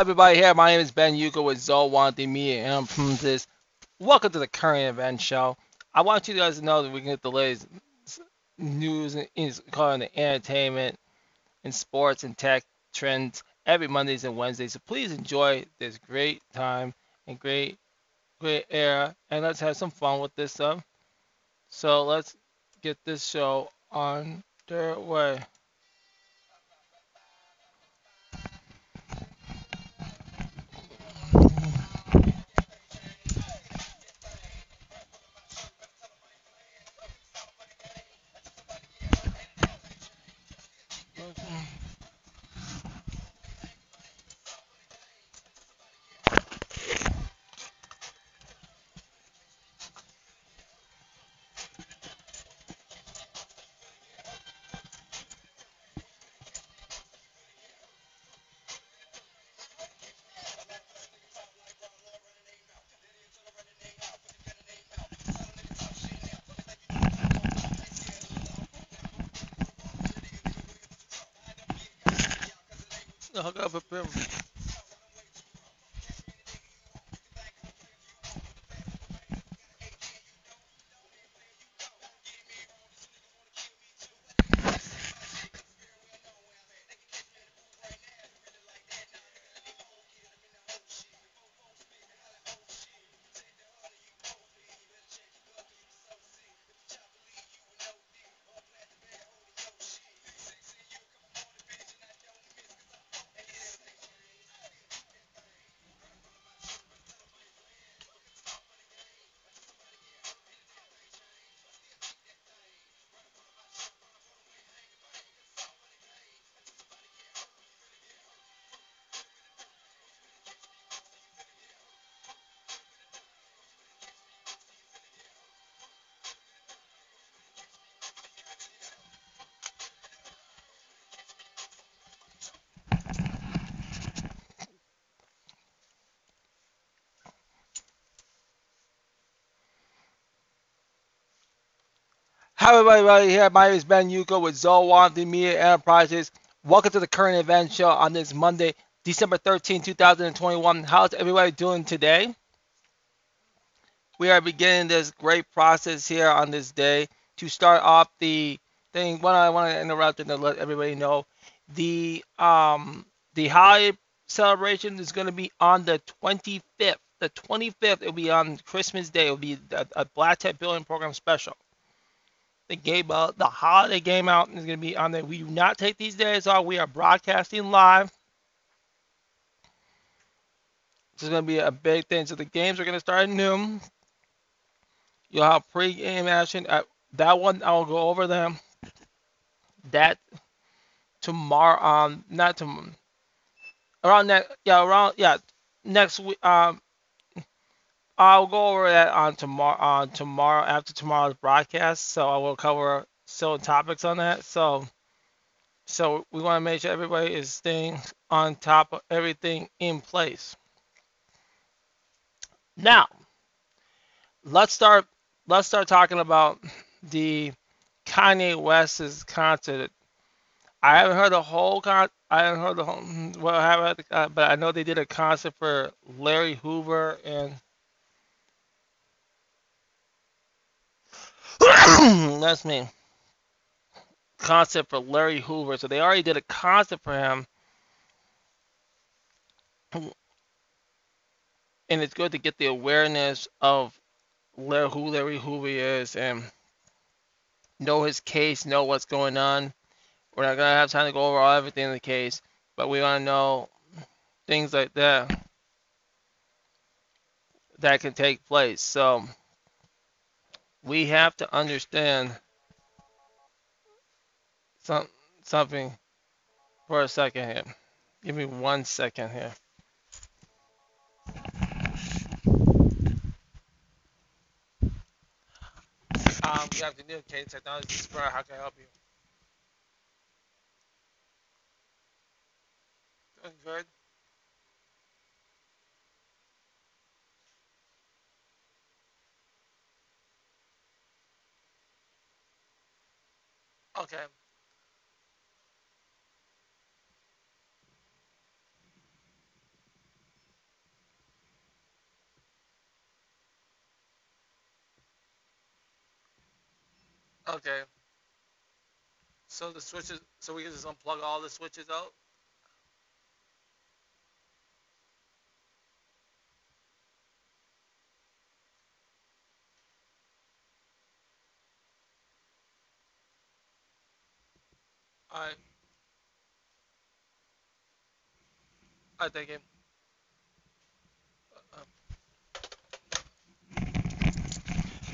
everybody here. My name is Ben Yuko with Zoe Wanting Me and from this. Welcome to the current event show. I want you guys to know that we can get the latest news is calling the entertainment and sports and tech trends every Mondays and Wednesdays. So please enjoy this great time and great great era and let's have some fun with this stuff. So let's get this show on Hi everybody here. My name is Ben Yuko with Zowanti Media Enterprises. Welcome to the current event show on this Monday, December 13, 2021. How's everybody doing today? We are beginning this great process here on this day to start off the thing. What I want to interrupt and let everybody know the um the holiday celebration is going to be on the 25th. The 25th, it'll be on Christmas Day. It'll be a, a Black Tech Building Program special the game out, the holiday game out is going to be on there. We do not take these days off. We are broadcasting live. This is going to be a big thing. So the games are going to start at noon. You'll have pre-game action. At that one, I will go over them. That tomorrow, um, not tomorrow, around that, yeah, around, yeah, next week, um, I'll go over that on tomorrow on tomorrow after tomorrow's broadcast. So I will cover certain topics on that. So so we want to make sure everybody is staying on top of everything in place. Now, let's start let's start talking about the Kanye West's concert. I haven't heard the whole con. I haven't heard the whole. Well, I haven't, uh, but I know they did a concert for Larry Hoover and That's me. Concept for Larry Hoover. So they already did a concept for him. And it's good to get the awareness of who Larry Hoover is and know his case, know what's going on. We're not gonna have time to go over all everything in the case, but we want to know things like that that can take place. So we have to understand some, something for a second here. Give me one second here. Um, good afternoon, K Technology Spur. How can I help you? Doing good. Okay. Okay. So the switches, so we can just unplug all the switches out? I. Uh,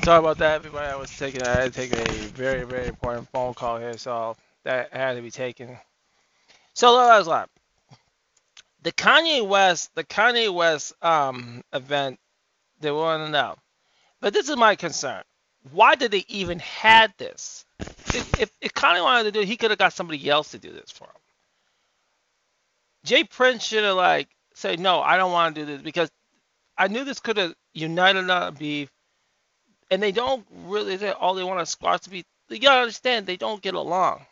sorry about that, everybody. I was taking, I had to take a very, very important phone call here, so that had to be taken. So that was like the Kanye West, the Kanye West um event. They want to know, but this is my concern. Why did they even had this? If, if, if Kanye wanted to do it, he could have got somebody else to do this for him. J. Prince should have like said, no, I don't want to do this because I knew this could have united a beef, and they don't really. They, all they want is squash to be. You gotta understand, they don't get along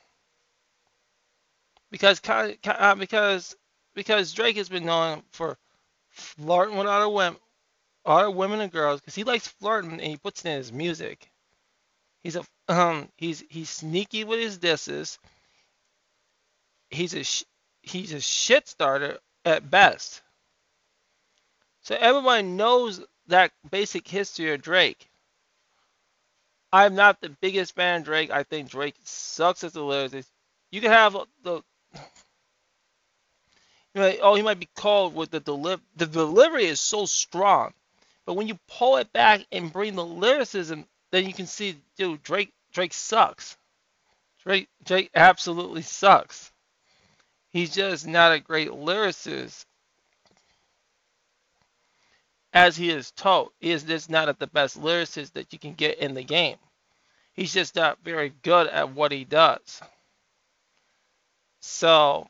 because uh, because because Drake has been known for flirting with other women, other women and girls because he likes flirting and he puts it in his music. He's a um he's he's sneaky with his disses. He's a he's a shit starter at best. So everybody knows that basic history of Drake. I'm not the biggest fan of Drake. I think Drake sucks as a lyricist. You can have the you know, oh, he might be called with the deliver. The delivery is so strong, but when you pull it back and bring the lyricism, then you can see, dude, Drake Drake sucks. Drake Drake absolutely sucks. He's just not a great lyricist. As he is taught. he is just not at the best lyricist that you can get in the game. He's just not very good at what he does. So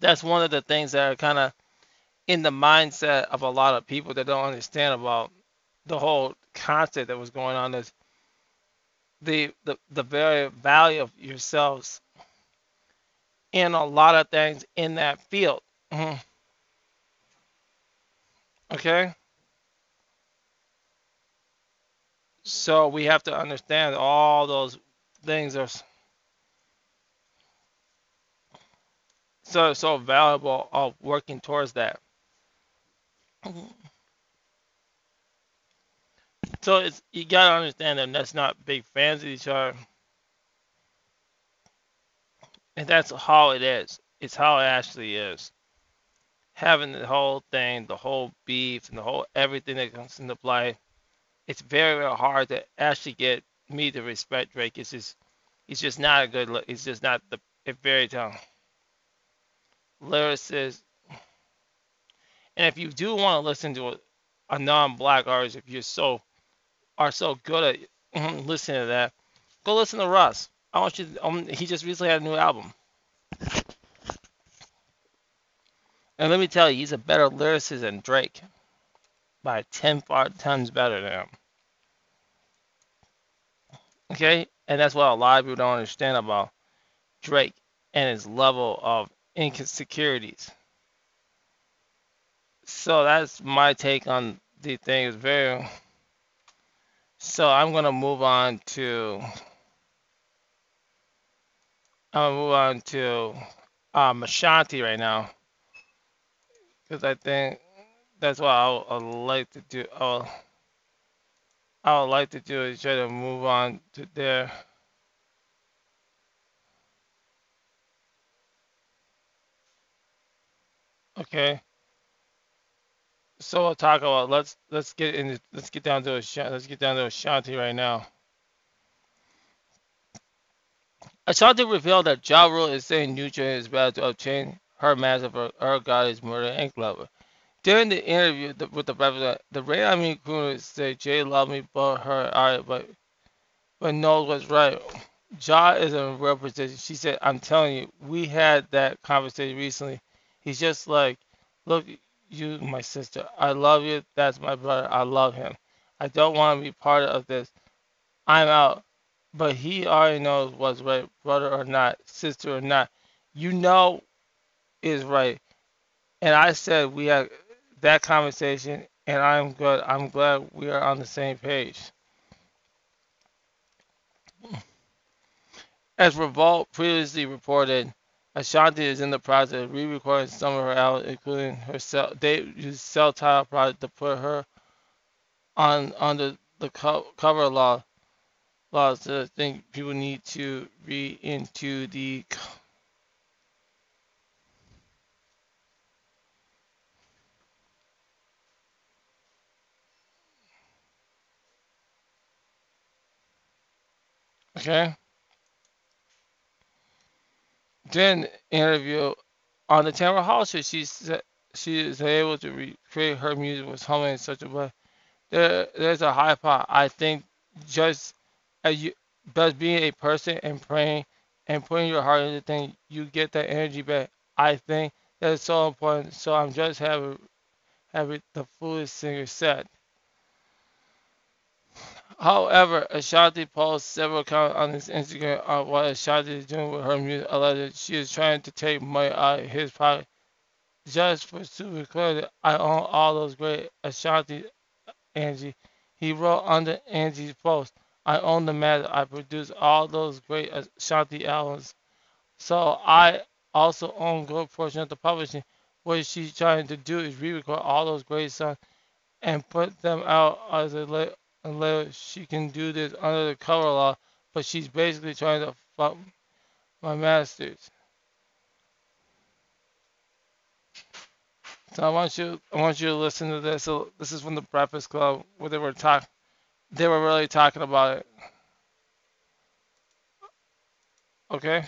that's one of the things that are kind of in the mindset of a lot of people that don't understand about the whole concept that was going on is the the, the very value of yourselves in a lot of things in that field. Mm-hmm. Okay? So we have to understand all those things are so so valuable of working towards that. Mm-hmm. So it's you gotta understand that that's not big fans of each other. And that's how it is. It's how it actually is. Having the whole thing, the whole beef, and the whole everything that comes into play, it's very, very hard to actually get me to respect Drake. It's just, he's just not a good. look. He's just not the a very um, lyricist. And if you do want to listen to a, a non-black artist, if you're so are so good at listening to that, go listen to Russ. I want you. To, um, he just recently had a new album, and let me tell you, he's a better lyricist than Drake by ten times better than him. Okay, and that's what a lot of people don't understand about Drake and his level of insecurities. So that's my take on the thing. It's very. So I'm gonna move on to I'm gonna move on to um, Ashanti right now because I think that's what I would, I would like to do. I would, I would like to do is try to move on to there. Okay, so we'll talk about let's let's get in let's get down to Ashanti, let's get down to Ashanti right now. Ashanti revealed that Ja Rule is saying Nutrien is about to obtain her master for her Gotti's murder and Glover. During the interview with the president, the Ray Army crew said Jay loved me, but her alright, but but knows what's right. Ja is in real position. She said, I'm telling you, we had that conversation recently. He's just like, look, you, my sister, I love you. That's my brother. I love him. I don't want to be part of this. I'm out but he already knows what's right, brother or not, sister or not. You know is right. And I said we had that conversation, and I'm good. I'm glad we are on the same page. As Revolt previously reported, Ashanti is in the process of re-recording some of her albums, including her cell, debut cell title project, to put her on under the co- cover law laws. So I think people need to read into the. Okay. Then interview on the Tamron Hall show. She said she is able to recreate her music with humming in such a way. There, there's a high part. I think just as you, just being a person and praying and putting your heart into things, you get that energy back. I think that's so important. So I'm just having having the foolish singer said. However, Ashanti posted several comments on his Instagram on what Ashanti is doing with her music. Allegedly, she is trying to take money out of his pocket. Just for super clear, I own all those great Ashanti Angie. He wrote under Angie's post, I own the master. I produced all those great uh, Ashanti albums. So I also own good portion of the publishing. What she's trying to do is re-record all those great songs and put them out as a later. She can do this under the cover law, but she's basically trying to fuck my masters. So I want you, I want you to listen to this. So this is from the Breakfast Club where they were talking. They were really talking about it. Okay.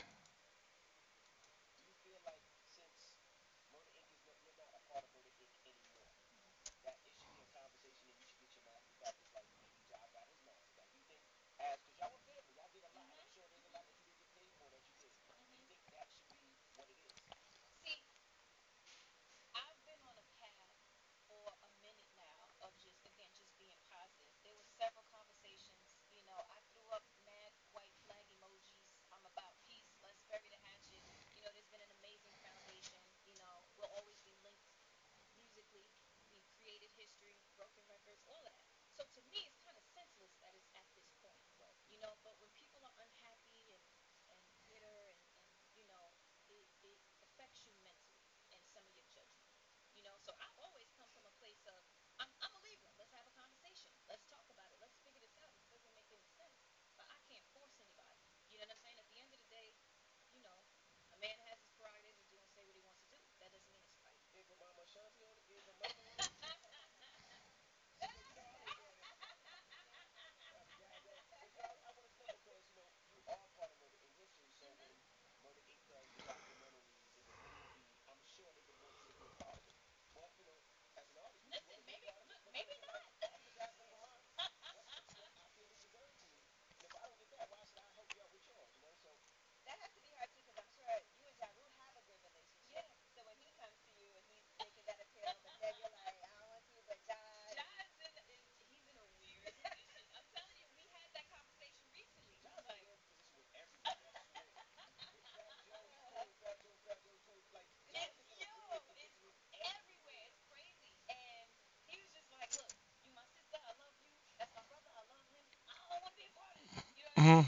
Hmm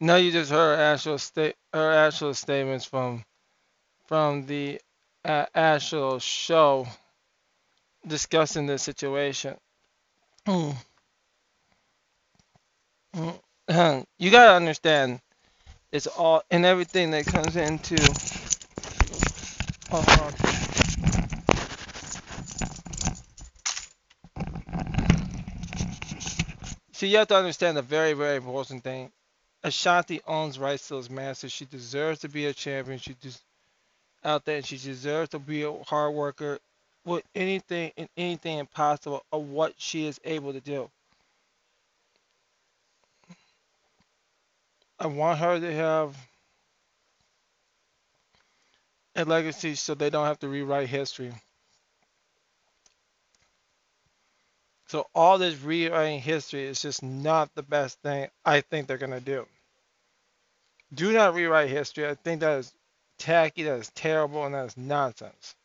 Now you just heard actual state, her actual statements from from the uh, actual show discussing the situation. Mm, mm. you gotta understand, it's all and everything that comes into. Uh, so you have to understand a very, very important thing. Ashanti owns rights to those masters. She deserves to be a champion. She just out there, and she deserves to be a hard worker with anything and anything impossible of what she is able to do. I want her to have a legacy so they don't have to rewrite history. So all this rewriting history is just not the best thing I think they're gonna do. Do not rewrite history. I think that is tacky, that is terrible, and that is nonsense.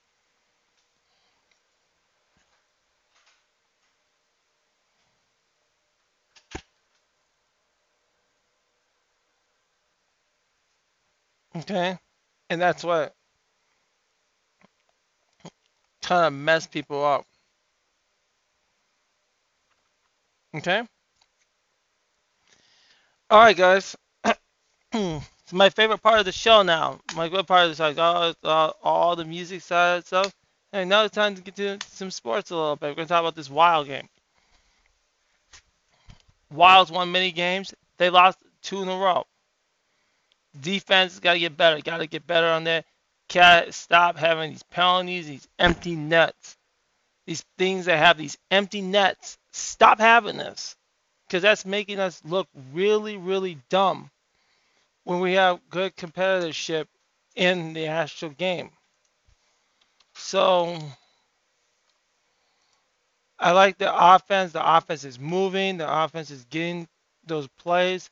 Okay? And that's what kind of mess people up. Okay? All right, guys. it's my favorite part of the show now. My good part is like all, all, all the music side stuff. And now it's time to get to some sports a little bit. We're going to talk about this Wild game. Wilds won many games. They lost two in a row. Defense got to get better. Got to get better on there. Got stop having these penalties, these empty nets, these things that have these empty nets. Stop having this because that's making us look really, really dumb when we have good competitorship in the actual game. So I like the offense. The offense is moving. The offense is getting those plays.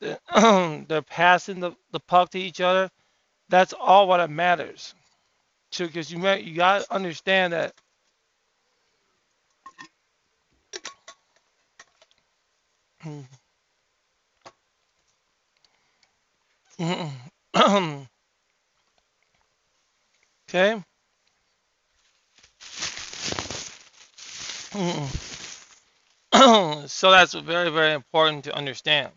They're passing the, the puck to each other. That's all what it matters. Because you you got to understand that okay. so that's very, very important to understand.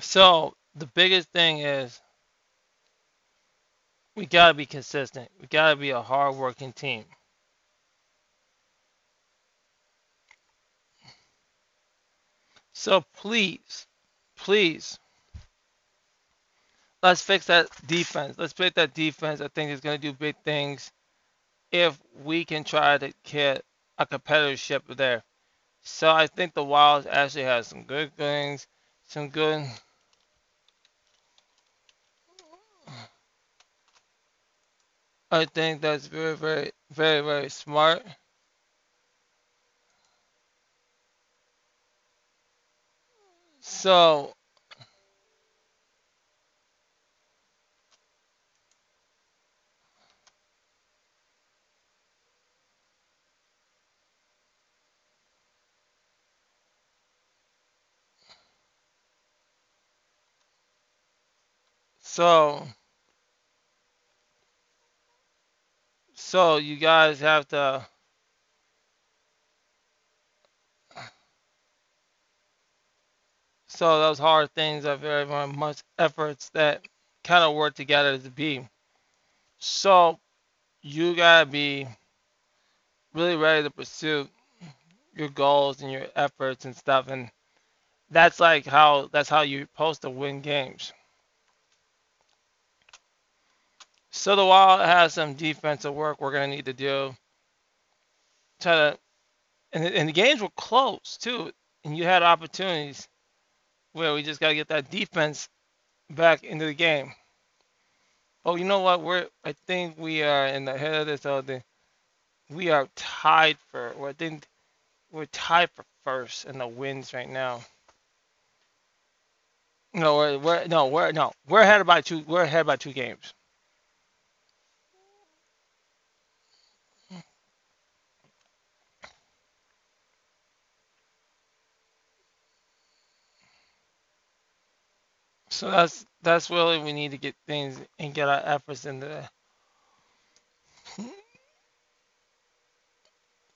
So the biggest thing is we got to be consistent. We got to be a hard-working team. So please, please, let's fix that defense. Let's fix that defense. I think it's to do big things if we can try to get a competitorship there. So I think the Wilds actually has some good things, some good. I think that's very, very, very, very smart. So so so you guys have to So those hard things are very, very much efforts that kind of work together to be. So you gotta be really ready to pursue your goals and your efforts and stuff, and that's like how that's how you're supposed to win games. So the Wild has some defensive work we're gonna need to do. Try to, and, and the games were close too, and you had opportunities where we just got to get that defense back into the game. Oh, you know what? We're I think we are in the head of this uh, other. We are tied for. Well, I think we're tied for first in the wins right now. No, we're, we're no, we're no, we're ahead by two. We're ahead by two games. So that's that's really we need to get things and get our efforts into there.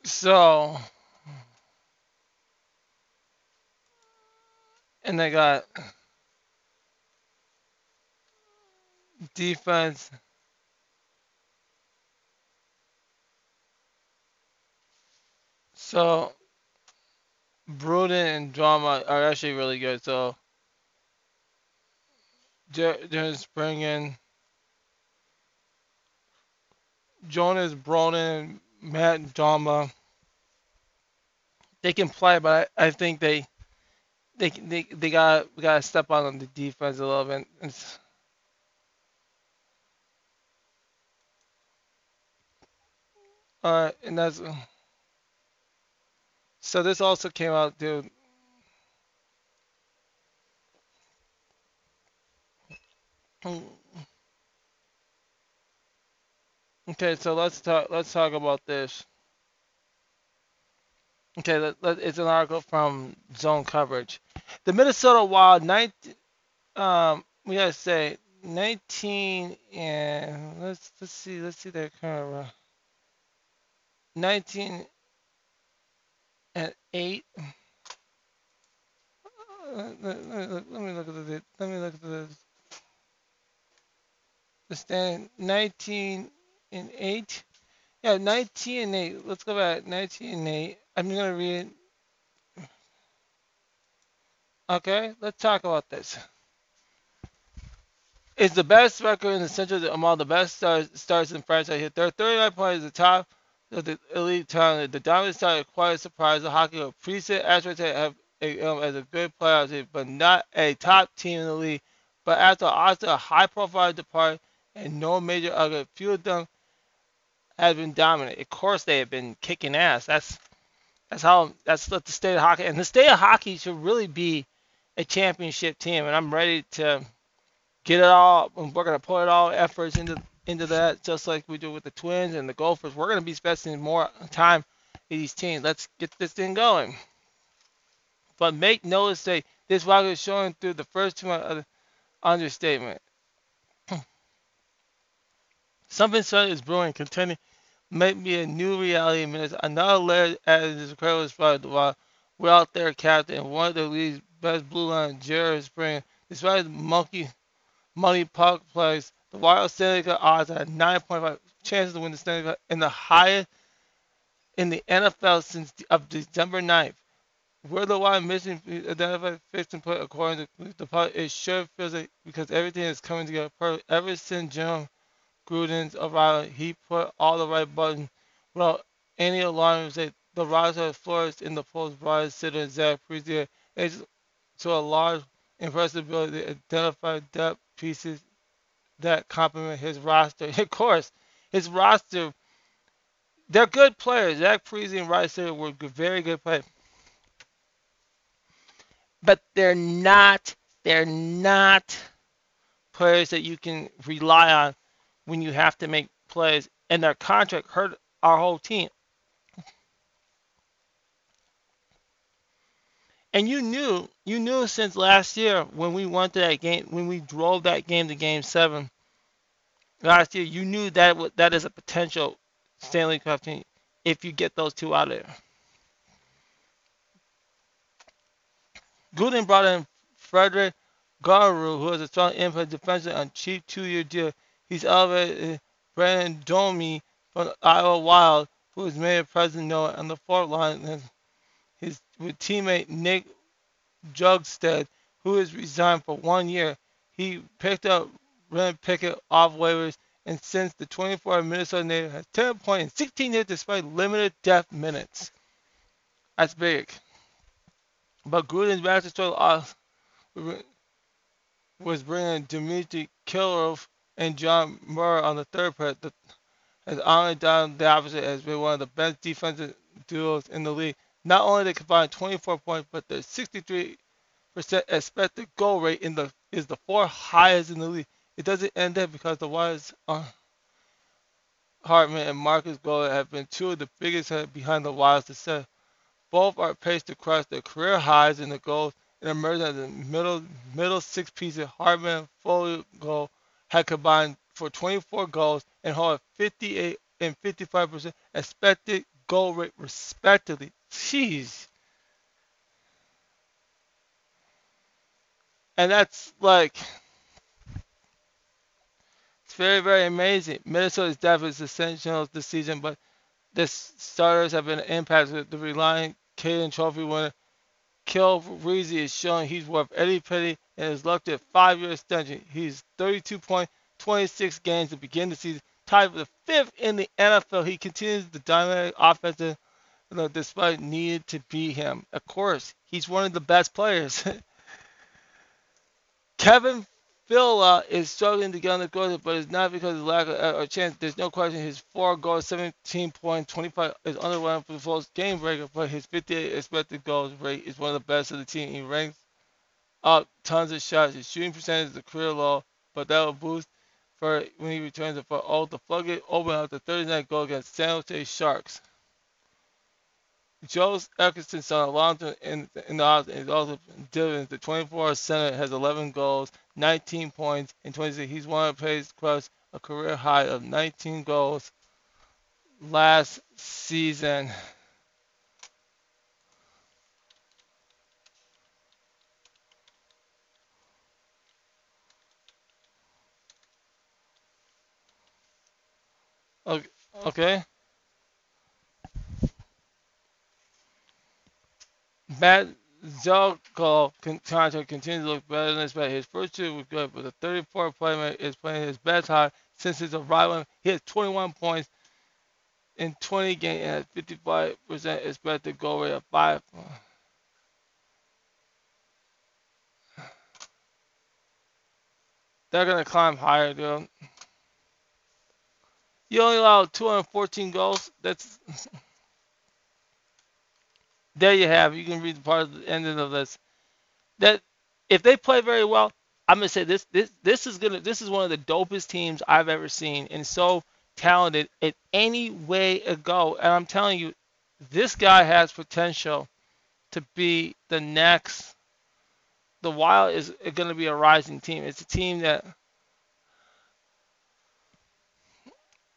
So and they got defense. So Brodin and Dumba are actually really good. So just bringing Jonas Brodin, Matt Dumba. They can play, but I, I think they they they they got we got to step on the defense a little bit. It's, uh, and that's so. This also came out, dude. Okay, so let's talk. Let's talk about this. Okay, let, let, it's an article from Zone Coverage. The Minnesota Wild, 19, um, we gotta say 19 and let's let's see, let's see their uh, 19 and 8. Uh, let, let, let, me look at the let me look at the the stand 19 and 8. Yeah, 19 and 8. Let's go back. 19 and 8. I'm going to read. Okay, let's talk about this. It's the best record in the Central among the best stars, stars in franchise here. There are 39 points at the top of the elite talent. The Diamond Star are quite a surprise. The hockey of preset Astros have a, um, as a good team, but not a top team in the league. But after a high profile depart and no major other, few of them have been dominant. Of course, they have been kicking ass. That's that's how that's the state of hockey and the state of hockey should really be a championship team. And I'm ready to get it all. We're gonna put all efforts into into that, just like we do with the Twins and the Gophers. We're gonna be spending more time in these teams. Let's get this thing going. But make no mistake, this rocket is showing through the first two months the understatement. Something sudden is brewing, contending might be a new reality in minutes. Another layer added this incredible spot while we're out there, captain. One of the league's best blue line, Jared Spurgeon. Despite the monkey money puck plays, the Wild Stanley Cup odds had 9.5 chances to win the Stanley Cup and the highest in the NFL since of December 9th. Where the Wild mission identified fixed and put according to the puck, it sure feels like because everything is coming together perfect. Ever since Jim Gruden's arrival, he put all the right buttons without any alarm. That the roster flourished in the post Ryan Suter and Zach Parise is to a large impressive ability to identify depth pieces that complement his roster. Of course, his roster, they're good players. Zach Parise and Rice were very good players. But they're not, they're not players that you can rely on when you have to make plays, and their contract hurt our whole team. And you knew, you knew since last year when we went to that game, when we drove that game to Game Seven last year, you knew that that is a potential Stanley Cup team if you get those two out of there. Gruden brought in Frederick Gaudreau, who is a strong impact defenseman on cheap two-year deal. He's elevated Brandon Domi from Iowa Wild, who was made president known on the fourth line, and his with teammate Nick Bjugstad, who has resigned for one year. He picked up Ren Pickett off waivers, and since the 24 Minnesota native has 10 points in 16 hits despite limited depth minutes. That's big. But Gruden's master stroke was bringing Dmitry Kirilov and John Murray on the third pair. The, has done the opposite has been one of the best defensive duos in the league. Not only they combine 24 points, but their 63% expected goal rate in the is the fourth highest in the league. It doesn't end there because the Wires uh, Hartman and Marcus Gold have been two of the biggest behind the to set. Both are paced to cross their career highs in the goals and emerge as the middle middle six pieces. Hartman fully goal had combined for 24 goals and hold 58 and 55% expected goal rate respectively. Jeez. And that's like it's very, very amazing. Minnesota's depth is essential this season, but the starters have been impacted. With the relying Calder Trophy winner Kel Reese is showing he's worth Eddie Petty and is looked at five-year extension. He's 32.26 games to begin the season, tied for the fifth in the NFL. He continues the dynamic offensive, you know, despite needed to beat him. Of course, he's one of the best players. Kevin Fiala is struggling to get on the court, but it's not because of lack of uh, or chance. There's no question his four goals, 17 points, 25 is underwhelming for the first game breaker, but his 58 expected goals rate is one of the best of the team. He ranks up tons of shots. His shooting percentage is a career low. but that will boost for when he returns for all the floodgate open up the Thursday night goal against San Jose Sharks. Joe Atkinson saw Alonso in, in the house is also dividends. The 24 center has 11 goals, 19 points, and 26. He's one of the players across a career high of 19 goals last season. Okay. okay. Matt Zelko contract continues to look better than expected. His first two was good, but the 34 player is playing his best high since his arrival. He has 21 points in 20 games and 55% expected goal rate of 5. They're going to climb higher, dude. You only allowed 214 goals. That's there you have. You can read the part of the ending of this. That if they play very well, I'm gonna say this this this is gonna this is one of the dopest teams I've ever seen and so talented in any way it go. And I'm telling you, this guy has potential to be the next. The Wild is going to be a rising team. It's a team that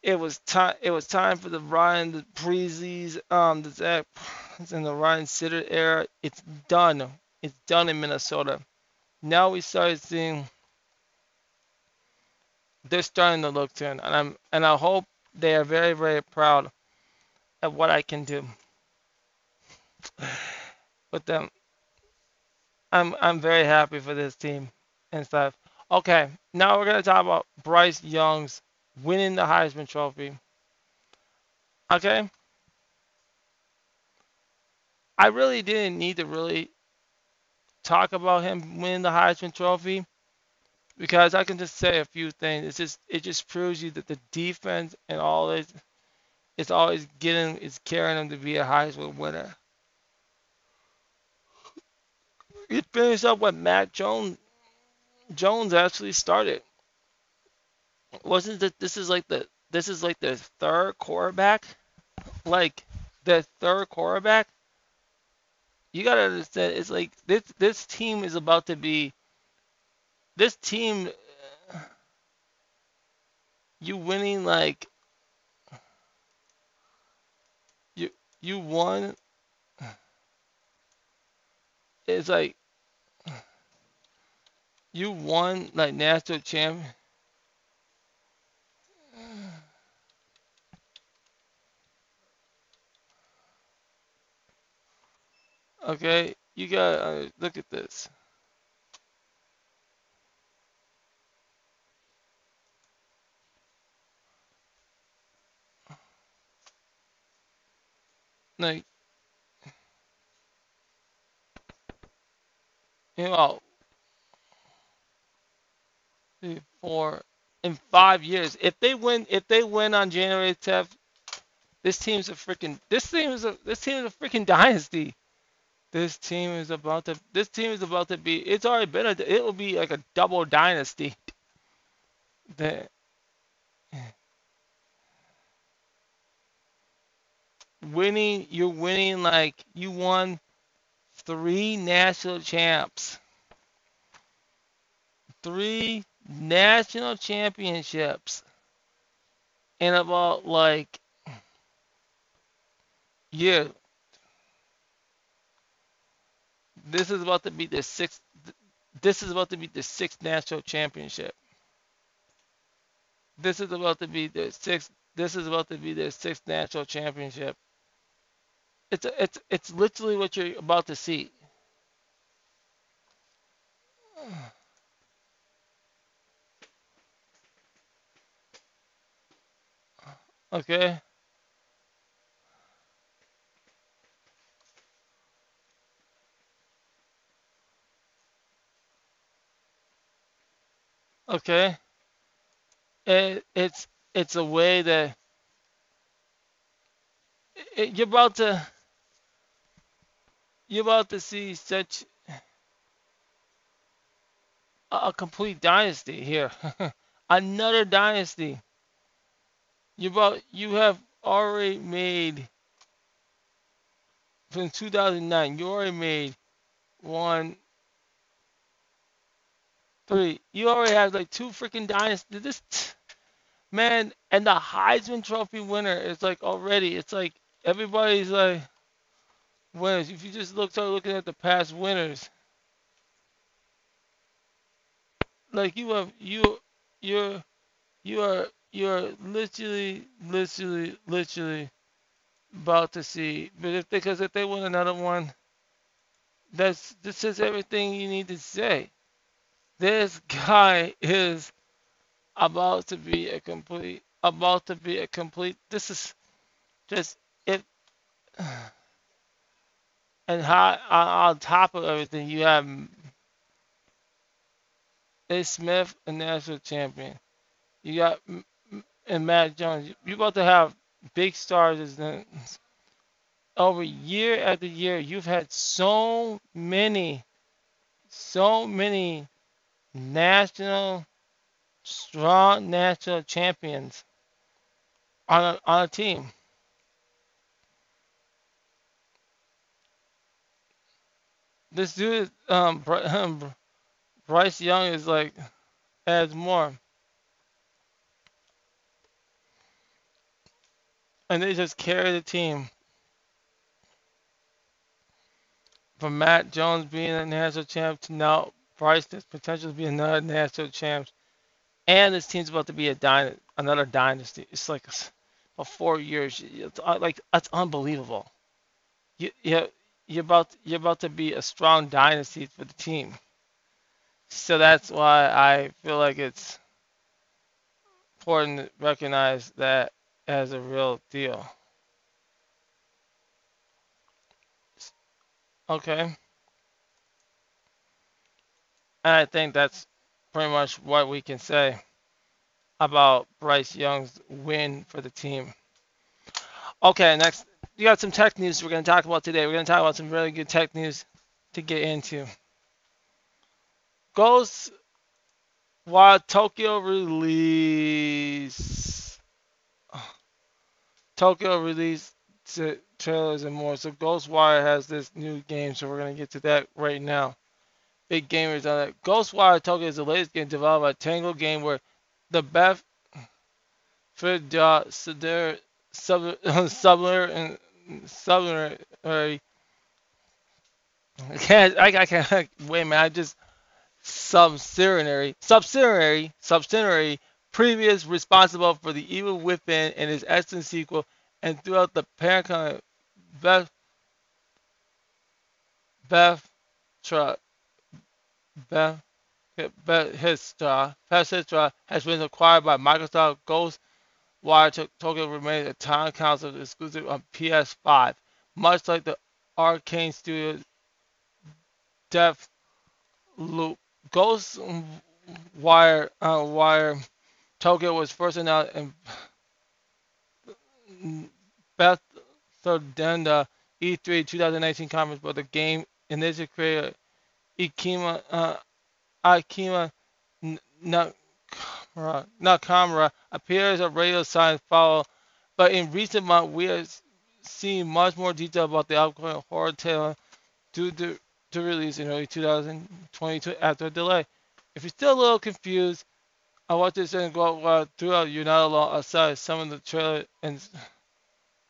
it was time. It was time for the Ryan, the Breezes, um, the Zach, in the Ryan Suter era. It's done. It's done in Minnesota. Now we start seeing they're starting to look to, and I'm and I hope they are very very proud of what I can do with them. I'm I'm very happy for this team and stuff. Okay, now we're gonna talk about Bryce Young's winning the Heisman Trophy. Okay. I really didn't need to really talk about him winning the Heisman Trophy because I can just say a few things. It's just it just proves you that the defense and all this it's always getting it's carrying him to be a Heisman winner. It finished up what Mac Jones Jones actually started. Wasn't that this is like the this is like the third quarterback? Like the third quarterback? You gotta understand it's like this this team is about to be this team you winning like you you won it's like you won like national champion okay you got uh, look at this. Like you know three, four in five years. If they win, if they win on January 10th, this team's a freaking. This team is a. This team is a freaking dynasty. This team is about to. This team is about to be. It's already been a. It will be like a double dynasty. The. Winning, you're winning like you won three national champs. Three national championships in about like yeah. This is about to be the sixth this is about to be the sixth national championship. This is about to be the sixth this is about to be the sixth national championship. It's it's it's literally what you're about to see Okay. Okay. It, it's it's a way that it, you're about to you're about to see such a complete dynasty here. Another dynasty. You about you have already made from 2009. You already made one, three. You already have like two freaking dynasties. This man and the Heisman Trophy winner is like already. It's like everybody's like winners. If you just look start looking at the past winners, like you have you you're you are you're literally literally literally about to see. But if because if they win another one, that's this is everything you need to say. This guy is about to be a complete about to be a complete this is just it and how on top of everything you have A. Smith a national champion you got and Mac Jones You're about to have big stars and over year after year you've had so many so many national strong national champions on a, on a team. This dude, um, Bryce Young is like adds more, and they just carry the team. From Mac Jones being a national champ to now Bryce has potential to be another national champ, and this team's about to be a dyna- another dynasty. It's like about four years. It's uh, like that's unbelievable. You you you're about you're about to be a strong dynasty for the team. So that's why I feel like it's important to recognize that as a real deal. Okay. And I think that's pretty much what we can say about Bryce Young's win for the team. Okay, next, you got some tech news we're going to talk about today. We're going to talk about some really good tech news to get into. Goes while Tokyo release Tokyo released trailers and more. So Ghostwire has this new game, so we're gonna get to that right now. Big gamers on that. Ghostwire Tokyo is the latest game developed by Tango Game, where the Beth Fidda Suder Subler and Subler I can't I, I can't wait man I just subsidiary subsidiary subsidiary previous responsible for the evil within and his excellent sequel and throughout the parent Beth Beth Truck Beth Bethesda has been acquired by Microsoft. Ghostwire Tokyo remains a time console exclusive on PS5, much like the Arkane Studios Death Loop. Ghostwire uh, Wire Tokyo was first announced in Bethesda E3 2019 conference, but the game initially created Ikima uh, Akima Nakamura, Nakamura appears a radio silence follow, but in recent months we have seen much more detail about the upcoming horror tale due to, to release in early 2022 after a delay. If you're still a little confused on watched this is go uh, throughout, not alone. Aside some of the trailer and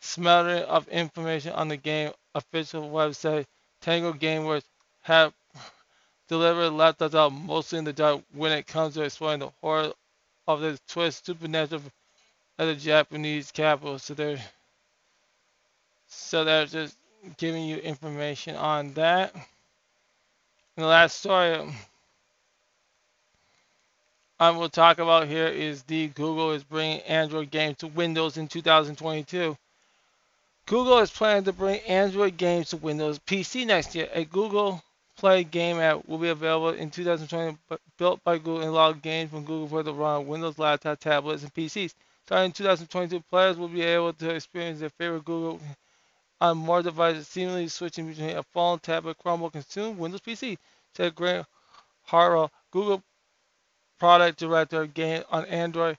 smattering of information on the game official website, Tango Gameworks have deliver laptops out mostly in the dark when it comes to exploring the horror of the twist supernatural of the Japanese capital. So they're so they're just giving you information on that. And the last story I will talk about here is the Google is bringing Android games to Windows in 2022. Google is planning to bring Android games to Windows PC next year. A Google Play game app will be available in 2020, built by Google and allowed games from Google for the run on Windows laptop, tablets, and PCs. Starting in 2022, players will be able to experience their favorite Google on more devices, seamlessly switching between a phone, tablet, Chromebook, and soon Windows PC. Said Grant Hartrell, Google product director of game on Android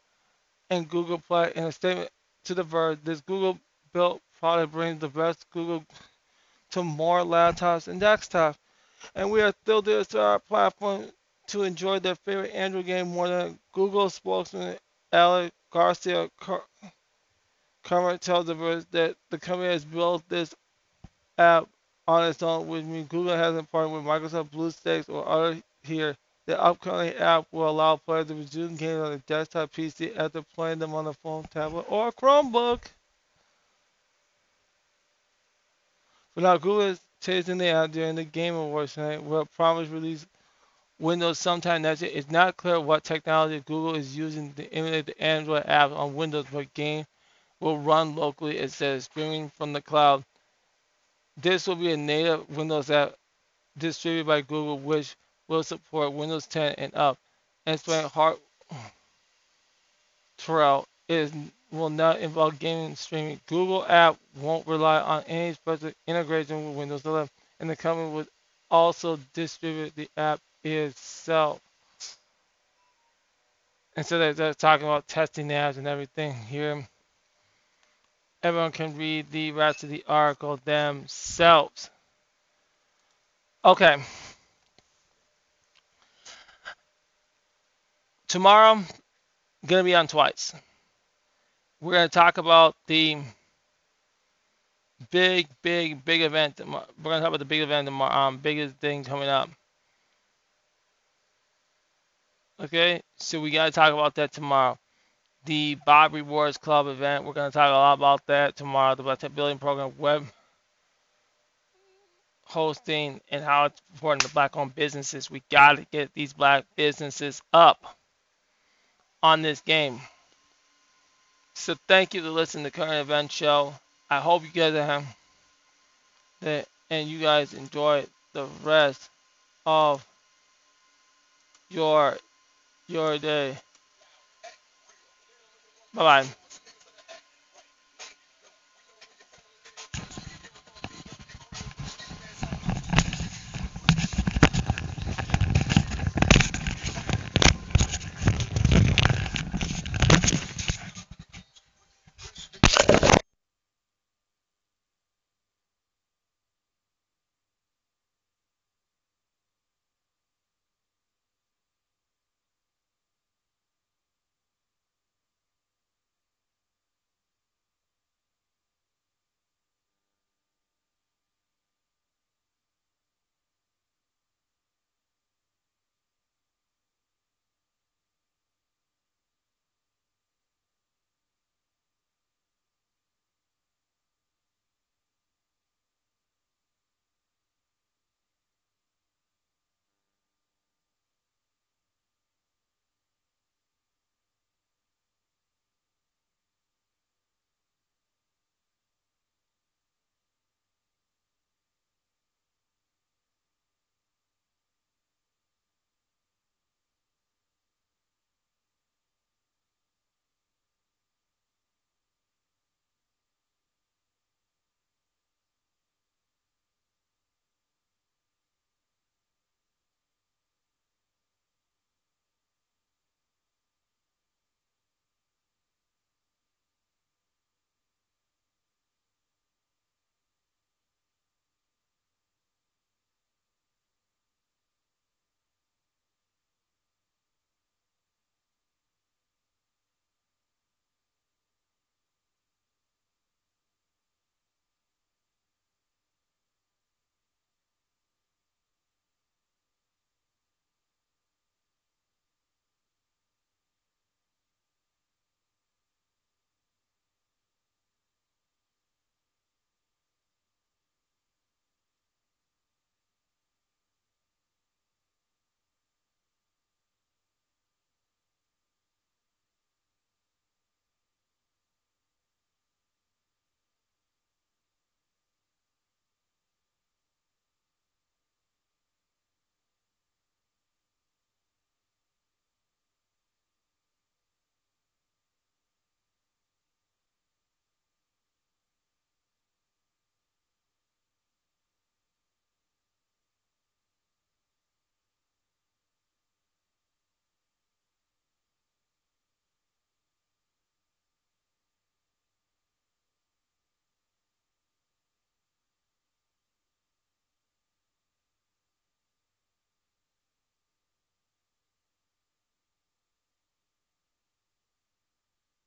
and Google Play. In a statement to The Verge, this Google built product brings the best Google to more laptops and desktops. And we are thrilled to our platform to enjoy their favorite Android game more than Google spokesman Alex Garcia Kummert tells The Verge that the company has built this app on its own, which means Google hasn't partnered with Microsoft BlueStacks or other here. The upcoming app will allow players to resume games on a desktop PC after playing them on a phone, tablet, or Chromebook. For now, Google is tasting the app during the Game Awards tonight, where promise release Windows sometime next year. It's not clear what technology Google is using to emulate the Android app on Windows, but game will run locally instead of streaming from the cloud. This will be a native Windows app distributed by Google, which will support Windows 10 and up. Sven Hart Terrell is will not involve gaming streaming. Google app won't rely on any special integration with Windows 11, and the company would also distribute the app itself. And so they're, talking about testing apps and everything here everyone can read the rest of the article themselves. Okay. Tomorrow, to be on twice. We're to talk about the big, big, big event. We're going to talk about the big event tomorrow, um, biggest thing coming up. Okay, so we got to talk about that tomorrow the Bob Rewards Club event. We're going to talk a lot about that tomorrow. The Black Tech Building Program web hosting and how it's important to black-owned businesses. We got to get these black businesses up on this game. So thank you for listening to Current Event Show. I hope you guys have that and you guys enjoy the rest of your your day. Bye bye.